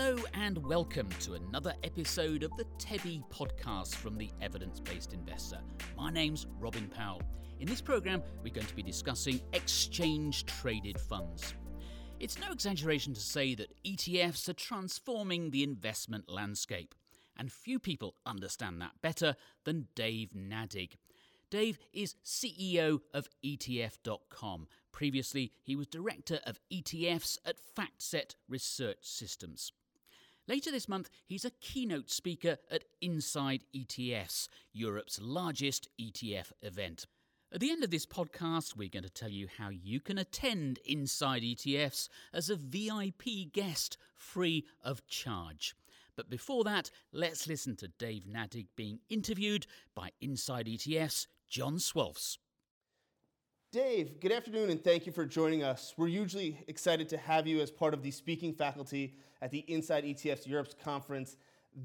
Hello and welcome to another episode of the TEBI podcast from the Evidence Based Investor. My name's Robin Powell. In this program, we're going to be discussing exchange traded funds. It's no exaggeration to say that ETFs are transforming the investment landscape, and few people understand that better than Dave Nadig. Dave is CEO of ETF.com. Previously, he was director of ETFs at FactSet Research Systems. Later this month, he's a keynote speaker at Inside ETFs, Europe's largest ETF event. At the end of this podcast, we're going to tell you how you can attend Inside ETFs as a VIP guest free of charge. But before that, let's listen to Dave Nadig being interviewed by Inside ETFs John Swolfs. Dave, good afternoon and thank you for joining us. We're usually excited to have you as part of the speaking faculty at the Inside ETFs Europe's conference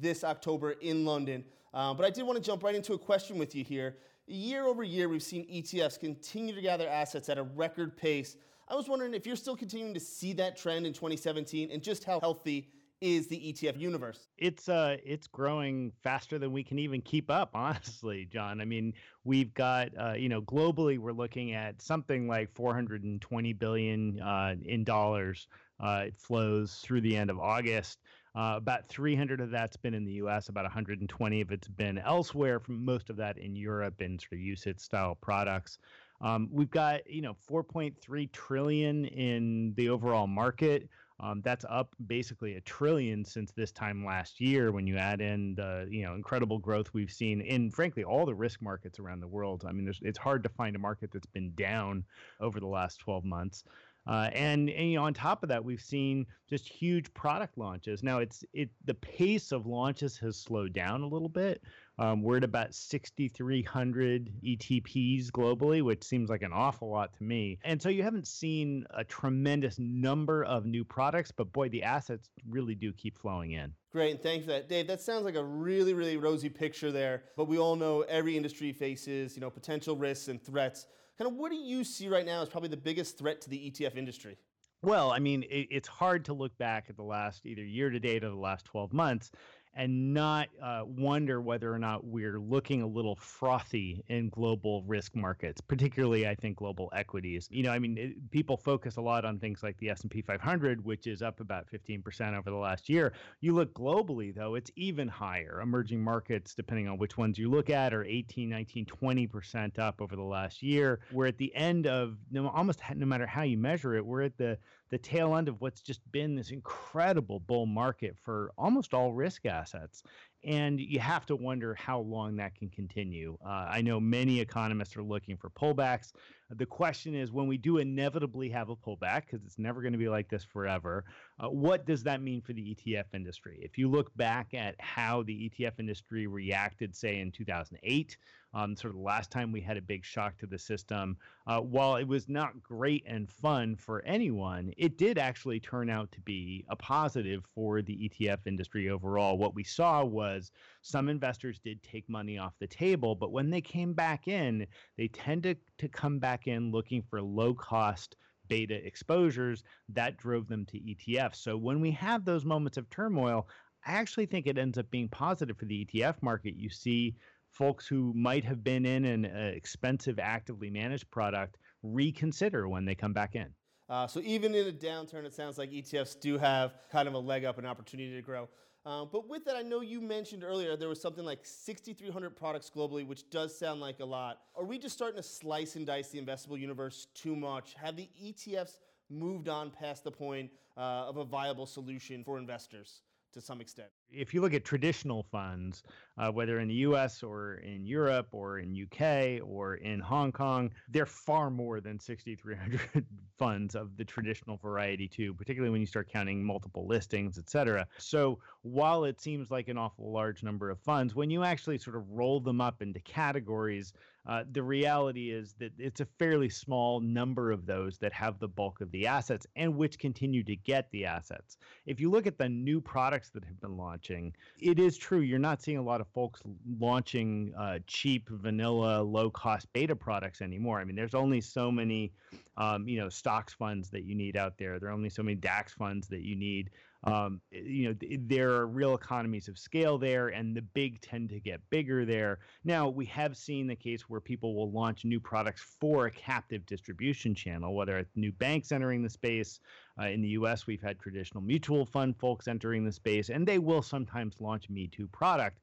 this October in London. Uh, but I did want to jump right into a question with you here. Year over year, we've seen ETFs continue to gather assets at a record pace. I was wondering if you're still continuing to see that trend in 2017 and just how healthy is the ETF universe? It's uh it's growing faster than we can even keep up, honestly, John. I mean, we've got uh, you know globally we're looking at something like 420 billion uh, in dollars uh, it flows through the end of August. Uh, about 300 of that's been in the U.S. About 120 of it's been elsewhere. From most of that in Europe and sort of UCITS style products. Um, we've got you know 4.3 trillion in the overall market. Um, that's up basically a trillion since this time last year. When you add in the you know incredible growth we've seen in frankly all the risk markets around the world. I mean, it's hard to find a market that's been down over the last 12 months. Uh, and, and you know, on top of that, we've seen just huge product launches. Now, it's it the pace of launches has slowed down a little bit. Um, we're at about 6,300 ETPs globally, which seems like an awful lot to me. And so you haven't seen a tremendous number of new products, but boy, the assets really do keep flowing in. Great, and thanks for that, Dave. That sounds like a really, really rosy picture there. But we all know every industry faces, you know, potential risks and threats. Kind of, what do you see right now as probably the biggest threat to the ETF industry? Well, I mean, it, it's hard to look back at the last either year to date or the last 12 months and not uh, wonder whether or not we're looking a little frothy in global risk markets, particularly I think global equities. You know, I mean, it, people focus a lot on things like the S&P 500, which is up about 15% over the last year. You look globally though, it's even higher. Emerging markets, depending on which ones you look at, are 18, 19, 20% up over the last year. We're at the end of no, almost no matter how you measure it, we're at the the tail end of what's just been this incredible bull market for almost all risk assets. And you have to wonder how long that can continue. Uh, I know many economists are looking for pullbacks. The question is when we do inevitably have a pullback, because it's never going to be like this forever, uh, what does that mean for the ETF industry? If you look back at how the ETF industry reacted, say, in 2008, um, sort of the last time we had a big shock to the system, uh, while it was not great and fun for anyone, it did actually turn out to be a positive for the ETF industry overall. What we saw was some investors did take money off the table, but when they came back in, they tended to come back in looking for low cost beta exposures that drove them to ETFs. So when we have those moments of turmoil, I actually think it ends up being positive for the ETF market. You see folks who might have been in an uh, expensive, actively managed product reconsider when they come back in. Uh, so even in a downturn, it sounds like ETFs do have kind of a leg up, an opportunity to grow. Um, but with that, I know you mentioned earlier there was something like 6,300 products globally, which does sound like a lot. Are we just starting to slice and dice the investable universe too much? Have the ETFs moved on past the point uh, of a viable solution for investors to some extent? If you look at traditional funds, uh, whether in the U.S. or in Europe or in UK or in Hong Kong, they're far more than 6,300 funds of the traditional variety too. Particularly when you start counting multiple listings, et cetera. So while it seems like an awful large number of funds, when you actually sort of roll them up into categories, uh, the reality is that it's a fairly small number of those that have the bulk of the assets and which continue to get the assets. If you look at the new products that have been launched launching. It is true you're not seeing a lot of folks launching uh, cheap vanilla low cost beta products anymore. I mean, there's only so many, um, you know, stocks funds that you need out there. There are only so many DAX funds that you need. Um, you know, th- there are real economies of scale there, and the big tend to get bigger there. Now, we have seen the case where people will launch new products for a captive distribution channel, whether it's new banks entering the space. Uh, in the US, we've had traditional mutual fund folks entering the space, and they will sometimes launch Me Too product.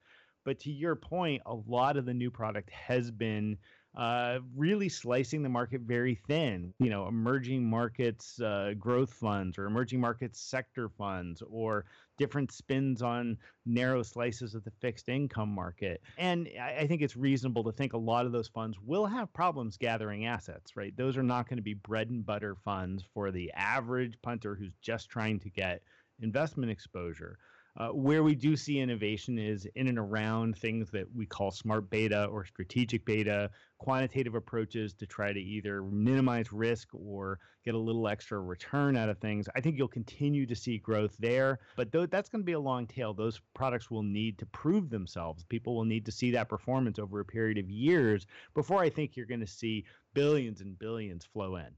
But to your point, a lot of the new product has been uh, really slicing the market very thin. You know, emerging markets uh, growth funds or emerging markets sector funds or different spins on narrow slices of the fixed income market. And I, I think it's reasonable to think a lot of those funds will have problems gathering assets, right? Those are not going to be bread and butter funds for the average punter who's just trying to get investment exposure. Uh, where we do see innovation is in and around things that we call smart beta or strategic beta, quantitative approaches to try to either minimize risk or get a little extra return out of things. I think you'll continue to see growth there, but th- that's going to be a long tail. Those products will need to prove themselves. People will need to see that performance over a period of years before I think you're going to see billions and billions flow in.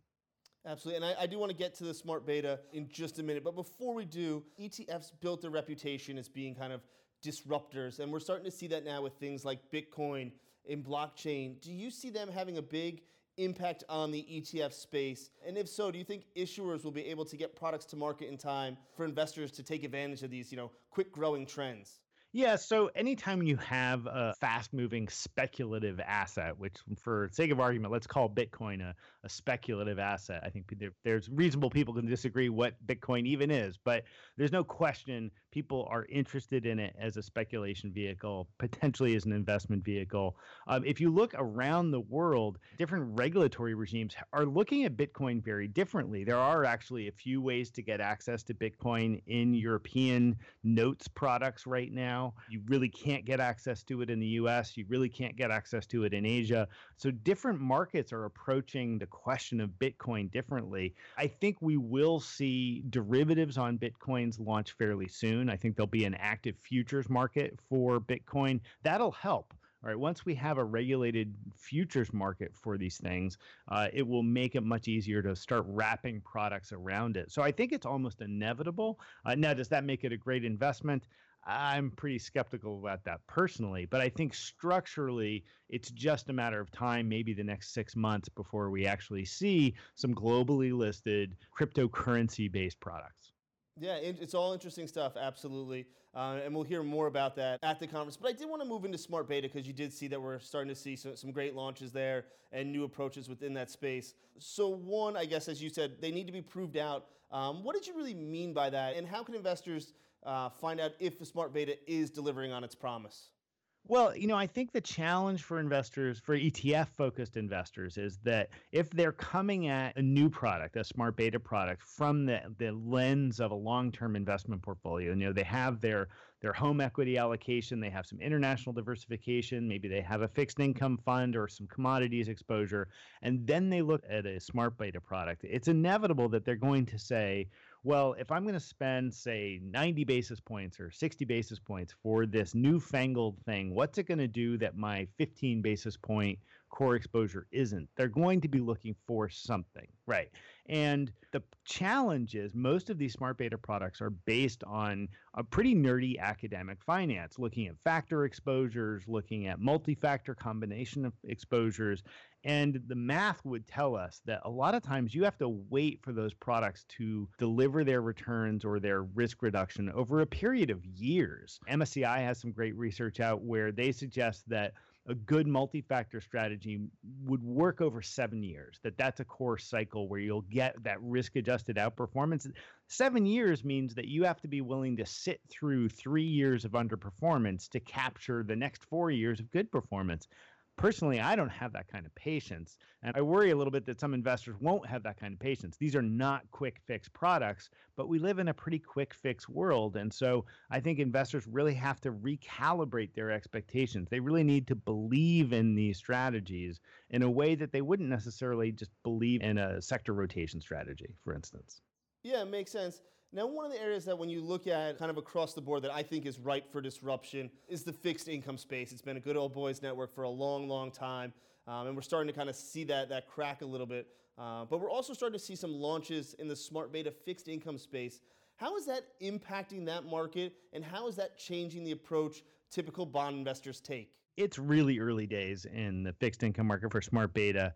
Absolutely. And I, I, do want to get to the smart beta in just a minute. But before we do, ETFs built their reputation as being kind of disruptors. And we're starting to see that now with things like Bitcoin and blockchain. Do you see them having a big impact on the ETF space? And if so, do you think issuers will be able to get products to market in time for investors to take advantage of these, you know, quick growing trends? Yeah, so anytime you have a fast moving speculative asset, which for sake of argument, let's call Bitcoin a, a speculative asset. I think there, there's reasonable people can disagree what Bitcoin even is, but there's no question people are interested in it as a speculation vehicle, potentially as an investment vehicle. Um, if you look around the world, different regulatory regimes are looking at Bitcoin very differently. There are actually a few ways to get access to Bitcoin in European notes products right now. You really can't get access to it in the US, you really can't get access to it in Asia. So different markets are approaching the question of Bitcoin differently. I think we will see derivatives on Bitcoins launch fairly soon soon. I think there'll be an active futures market for Bitcoin. That'll help. All right, once we have a regulated futures market for these things, uh, it will make it much easier to start wrapping products around it. So I think it's almost inevitable. Uh, now, does that make it a great investment? I'm pretty skeptical about that personally, but I think structurally it's just a matter of time, maybe the next six months, before we actually see some globally listed cryptocurrency based products. Yeah, it's all interesting stuff, absolutely. Uh, and we'll hear more about that at the conference. But I did want to move into smart beta because you did see that we're starting to see some, some great launches there and new approaches within that space. So, one, I guess, as you said, they need to be proved out. Um, what did you really mean by that? And how can investors uh, find out if the smart beta is delivering on its promise? Well, you know, I think the challenge for investors, for ETF focused investors, is that if they're coming at a new product, a smart beta product, from the, the lens of a long term investment portfolio, you know, they have their their home equity allocation, they have some international diversification, maybe they have a fixed income fund or some commodities exposure, and then they look at a smart beta product, it's inevitable that they're going to say, well, if I'm going to spend, say, 90 basis points or 60 basis points for this newfangled thing, what's it going to do that my 15 basis point core exposure isn't? They're going to be looking for something, right? And the challenge is most of these smart beta products are based on a pretty nerdy academic finance, looking at factor exposures, looking at multi factor combination of exposures. And the math would tell us that a lot of times you have to wait for those products to deliver their returns or their risk reduction over a period of years. MSCI has some great research out where they suggest that a good multi-factor strategy would work over seven years that that's a core cycle where you'll get that risk adjusted outperformance. Seven years means that you have to be willing to sit through three years of underperformance to capture the next four years of good performance personally, I don't have that kind of patience. And I worry a little bit that some investors won't have that kind of patience. These are not quick fix products, but we live in a pretty quick fix world. And so I think investors really have to recalibrate their expectations. They really need to believe in these strategies in a way that they wouldn't necessarily just believe in a sector rotation strategy, for instance. Yeah, it makes sense. Now, one of the areas that when you look at kind of across the board that I think is ripe for disruption is the fixed income space. It's been a good old boys network for a long, long time. Um, and we're starting to kind of see that, that crack a little bit. Uh, but we're also starting to see some launches in the smart beta fixed income space. How is that impacting that market, and how is that changing the approach typical bond investors take? It's really early days in the fixed income market for smart beta.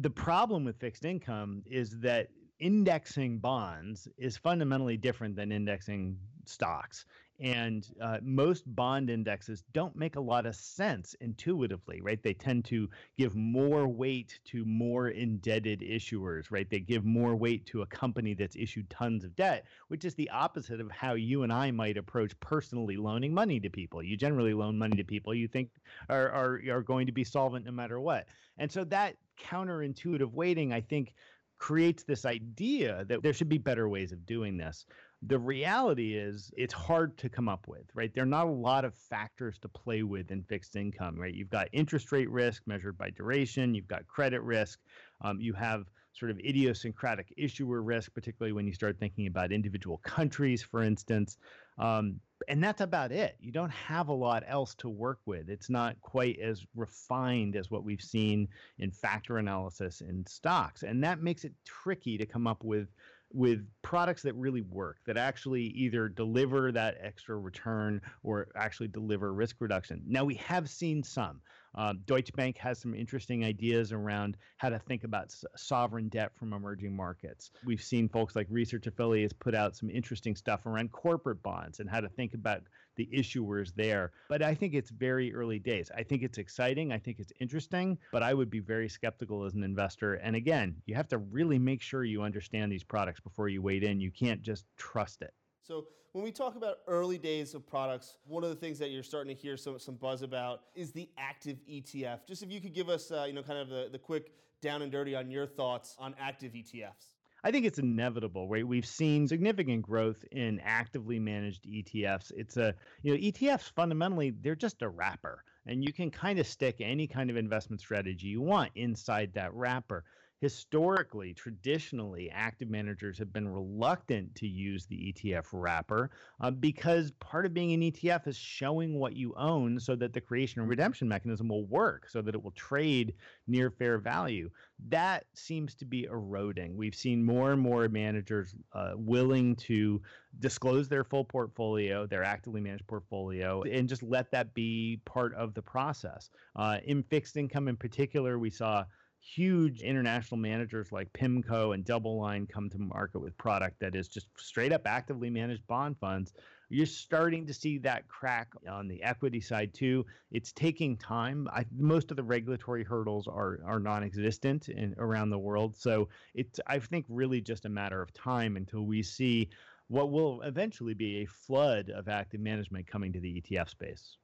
The problem with fixed income is that indexing bonds is fundamentally different than indexing stocks. And uh, most bond indexes don't make a lot of sense intuitively, right? They tend to give more weight to more indebted issuers, right? They give more weight to a company that's issued tons of debt, which is the opposite of how you and I might approach personally loaning money to people. You generally loan money to people you think are, are, are going to be solvent no matter what. And so that counterintuitive weighting, I think, creates this idea that there should be better ways of doing this. The reality is it's hard to come up with, right? There are not a lot of factors to play with in fixed income, right? You've got interest rate risk measured by duration, you've got credit risk, um, you have sort of idiosyncratic issuer risk, particularly when you start thinking about individual countries, for instance. Um, and that's about it. You don't have a lot else to work with. It's not quite as refined as what we've seen in factor analysis in stocks. And that makes it tricky to come up with with products that really work, that actually either deliver that extra return or actually deliver risk reduction. Now, we have seen some. Um, Deutsche Bank has some interesting ideas around how to think about s- sovereign debt from emerging markets. We've seen folks like Research Affiliates put out some interesting stuff around corporate bonds and how to think about the issuers there. But I think it's very early days. I think it's exciting. I think it's interesting, but I would be very skeptical as an investor. And again, you have to really make sure you understand these products before you wade in. You can't just trust it. So when we talk about early days of products, one of the things that you're starting to hear some, some buzz about is the active ETF. Just if you could give us, uh, you know, kind of the, the quick down and dirty on your thoughts on active ETFs. I think it's inevitable, right? We've seen significant growth in actively managed ETFs. It's a, you know, ETFs fundamentally, they're just a wrapper, and you can kind of stick any kind of investment strategy you want inside that wrapper historically, traditionally, active managers have been reluctant to use the ETF wrapper uh, because part of being an ETF is showing what you own so that the creation and redemption mechanism will work, so that it will trade near fair value. That seems to be eroding. We've seen more and more managers uh, willing to disclose their full portfolio, their actively managed portfolio, and just let that be part of the process. Uh, in fixed income, in particular, we saw huge international managers like PIMCO and DoubleLine come to market with product that is just straight up actively managed bond funds. You're starting to see that crack on the equity side too. It's taking time. I, most of the regulatory hurdles are are non-existent in, around the world, so it's I think really just a matter of time until we see what will eventually be a flood of active management coming to the ETF space.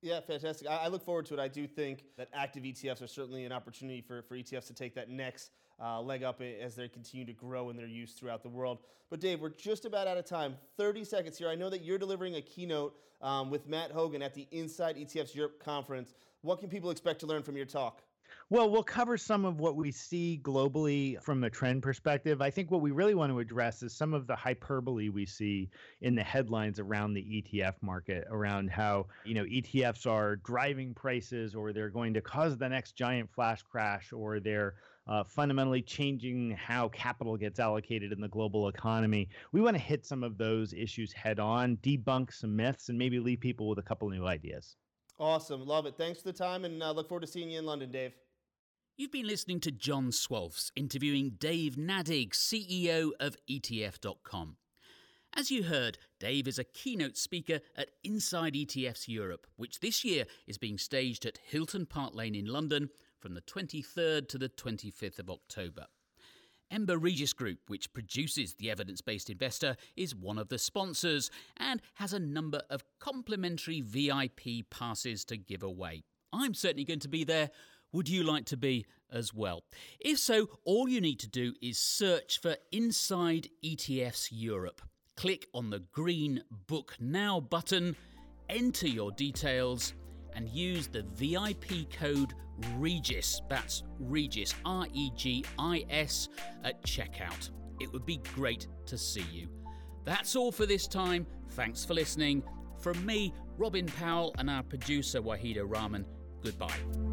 Yeah, fantastic. I, look forward to it. I do think that active ETFs are certainly an opportunity for, for ETFs to take that next uh, leg up as they continue to grow in their use throughout the world. But Dave, we're just about out of time. 30 seconds here. I know that you're delivering a keynote um, with Matt Hougan at the Inside ETFs Europe conference. What can people expect to learn from your talk? Well, we'll cover some of what we see globally from a trend perspective. I think what we really want to address is some of the hyperbole we see in the headlines around the ETF market, around how, you know, ETFs are driving prices or they're going to cause the next giant flash crash or they're uh, fundamentally changing how capital gets allocated in the global economy. We want to hit some of those issues head on, debunk some myths, and maybe leave people with a couple new ideas. Awesome. Love it. Thanks for the time and uh, look forward to seeing you in London, Dave. You've been listening to John Swolfs interviewing Dave Nadig, CEO of ETF.com. As you heard, Dave is a keynote speaker at Inside ETFs Europe, which this year is being staged at Hilton Park Lane in London from the 23rd to the 25th of October. Ember Regis Group, which produces The Evidence Based Investor, is one of the sponsors and has a number of complimentary VIP passes to give away. I'm certainly going to be there would you like to be as well? If so, all you need to do is search for Inside ETFs Europe. Click on the green Book Now button, enter your details, and use the VIP code REGIS. That's REGIS, R E G I S, at checkout. It would be great to see you. That's all for this time. Thanks for listening. From me, Robin Powell, and our producer, Wahida Rahman, goodbye.